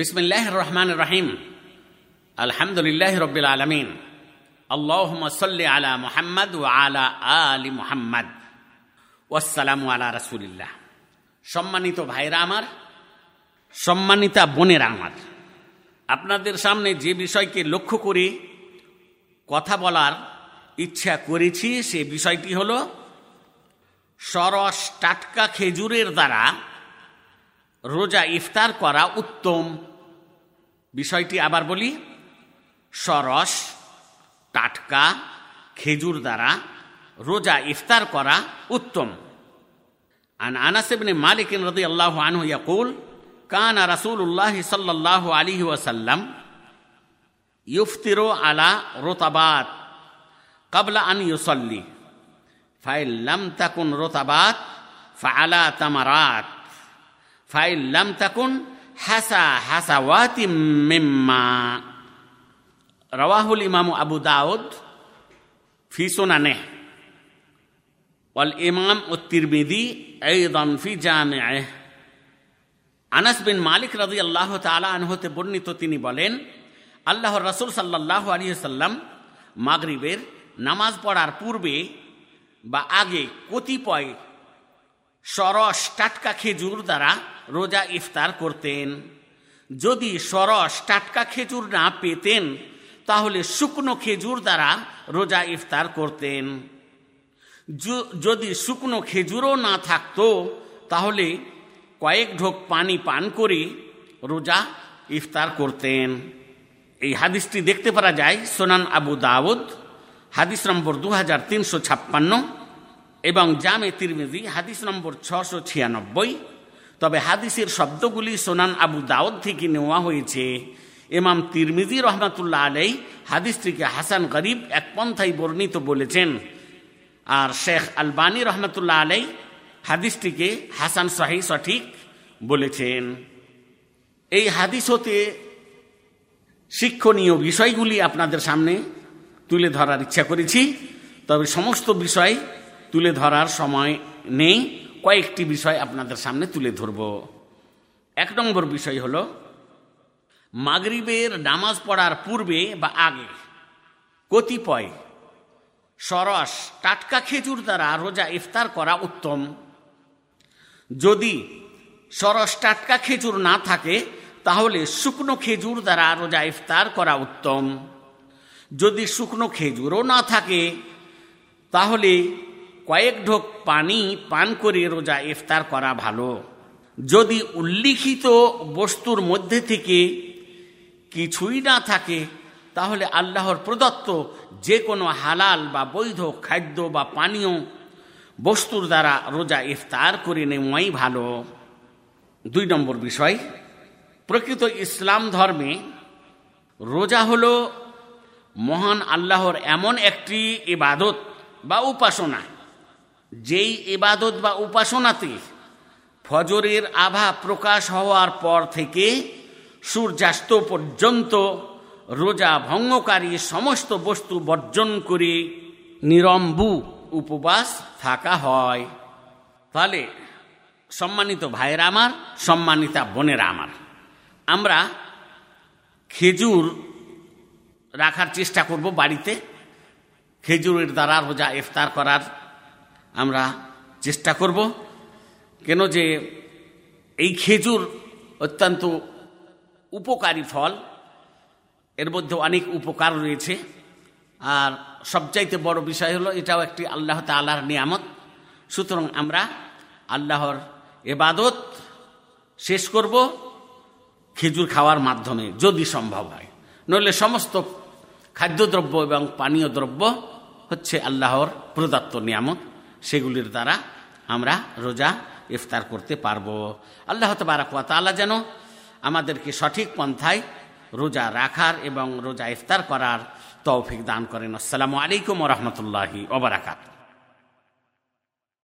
বিসমিল্লাহ রহমান রহিম। আলহামদুলিল্লাহ রবিল আলমিন। আল্লাহ আলা মুহাম্মদ ও আলা আলী মুহাম্মদ। ওয়াসালামু আলা রাসুলিল্লাহ। সম্মানিত ভাইরা আমার, সম্মানিতা বোনেরা আমার, আপনাদের সামনে যে বিষয়কে লক্ষ্য করে কথা বলার ইচ্ছা করেছি, সে বিষয়টি হল সরস টাটকা খেজুরের দ্বারা রোজা ইফতার করা উত্তম বিষয়টি আবার বলি। সরস, টাটকা, খেজুর দ্বারা রোজা ইফতার করা উত্তম। আন আনাসিবনে মালিক রদি আল্লাহ আনহু ইয়াকুল, কান রাসুল্লাহ সাল্লাহ আলিহি ওয়াসাল্লাম ইউফতিরো আলা রোতাবাত কাবলা আন ইউসল্লি ফাইল লাম তাকুন রোতাবাত ফালা তামারাত ফাইল লাম তাকুন হাসা হাসা ওয়াতি মিম্মা। রওয়াহুল ইমাম আবু দাউদ ফি সোনানে। ওয়াল ইমাম ও তিরমিদি এইদম ফি জামে আনাস বিন মালিক রাজি আল্লাহ তালা আনহতে বর্ণিত তিনি বলেন আল্লাহ রসুল সাল্লাহ আলী সাল্লাম মাগরিবের নামাজ পড়ার পূর্বে বা আগে কতিপয় সরস টাটকা খেজুর দ্বারা রোজা ইফতার করতেন। যদি সরস টাটকা খেজুর না পেতেন, তাহলে শুকনো খেজুর দ্বারা রোজা ইফতার করতেন। যদি শুকনো খেজুরও না থাকতো, তাহলে কয়েক ঢোক পানি পান করে রোজা ইফতার করতেন। এই হাদিসটি দেখতে পারা যায় সোনান আবু দাউদ, হাদিস নম্বর দু হাজার তিনশো ছাপ্পান্ন। এবং জামে তিরমিজি, হাদিস নম্বর ছশো ছিয়ানব্বই। তবে হাদিসের শব্দগুলি সোনান আবু দাউদ থেকে নেওয়া হয়েছে। এমাম তিরমিজি রহমাতুল্লাহ আলাই হাদিসটিকে হাসান গরিব এক পন্থায় বর্ণিত বলেছেন। আর শেখ আলবানী রহমতুল্লাহ আলাই হাদিসটিকে হাসান শাহি সঠিক বলেছেন। এই হাদিস হতে শিক্ষণীয় বিষয়গুলি আপনাদের সামনে তুলে ধরার ইচ্ছা করেছি। তবে সমস্ত বিষয় তুলে ধরার সময় নেই, কয়েকটি বিষয় আপনাদের সামনে তুলে ধরব। এক নম্বর বিষয় হল, মাগরিবের নামাজ পড়ার পূর্বে বা আগে কতিপয় সরস, টাটকা খেজুর দ্বারা রোজা ইফতার করা উত্তম। যদি সরস, টাটকা খেজুর না থাকে, তাহলে শুকনো খেজুর দ্বারা রোজা ইফতার করা উত্তম। যদি শুকনো খেজুরও না থাকে, তাহলে কয়েক ঢোক পানি পান করে রোজা ইফতার করা ভালো। যদি উল্লিখিত বস্তুর মধ্যে থেকে কিছুই না থাকে, তাহলে আল্লাহর প্রদত্ত যে কোনো হালাল বা বৈধ খাদ্য বা পানীয় বস্তুর দ্বারা রোজা ইফতার করে নেওয়াই ভালো। দুই নম্বর বিষয়, প্রকৃত ইসলাম ধর্মে রোজা হল মহান আল্লাহর এমন একটি ইবাদত বা উপাসনা। যেই ইবাদত বা উপাসনাতে ফজরের আভা প্রকাশ হওয়ার পর থেকে সূর্যাস্ত পর্যন্ত রোজা ভঙ্গকারী সমস্ত বস্তু বর্জন করে নিরম্বু উপবাস থাকা হয়। তাহলে, সম্মানিত ভাইয়েরা আমার, সম্মানিতা বোনেরা আমার, আমরা খেজুর রাখার চেষ্টা করব বাড়িতে। খেজুরের দ্বারা রোজা ইফতার করার আমরা চেষ্টা করব কেন যে এই খেজুর অত্যন্ত উপকারী ফল। এর মধ্যে অনেক উপকার রয়েছে। আর সবচাইতে বড় বিষয় হলো, এটাও একটি আল্লাহ তাল্লাহর নিয়ামত। সুতরাং আমরা আল্লাহর এবাদত শেষ করব খেজুর খাওয়ার মাধ্যমে, যদি সম্ভব হয়। নইলে সমস্ত খাদ্যদ্রব্য এবং পানীয় দ্রব্য হচ্ছে আল্লাহর প্রদত্ত নিয়ামত। সেগুলির দ্বারা আমরা রোজা ইফতার করতে পারব। আল্লাহ তবারাকুয়া তালা যেন আমাদেরকে সঠিক পন্থায় রোজা রাখার এবং রোজা ইফতার করার তৌফিক দান করেন। আসসালামু আলাইকুম রহমতুল্লাহি ওবরাকাত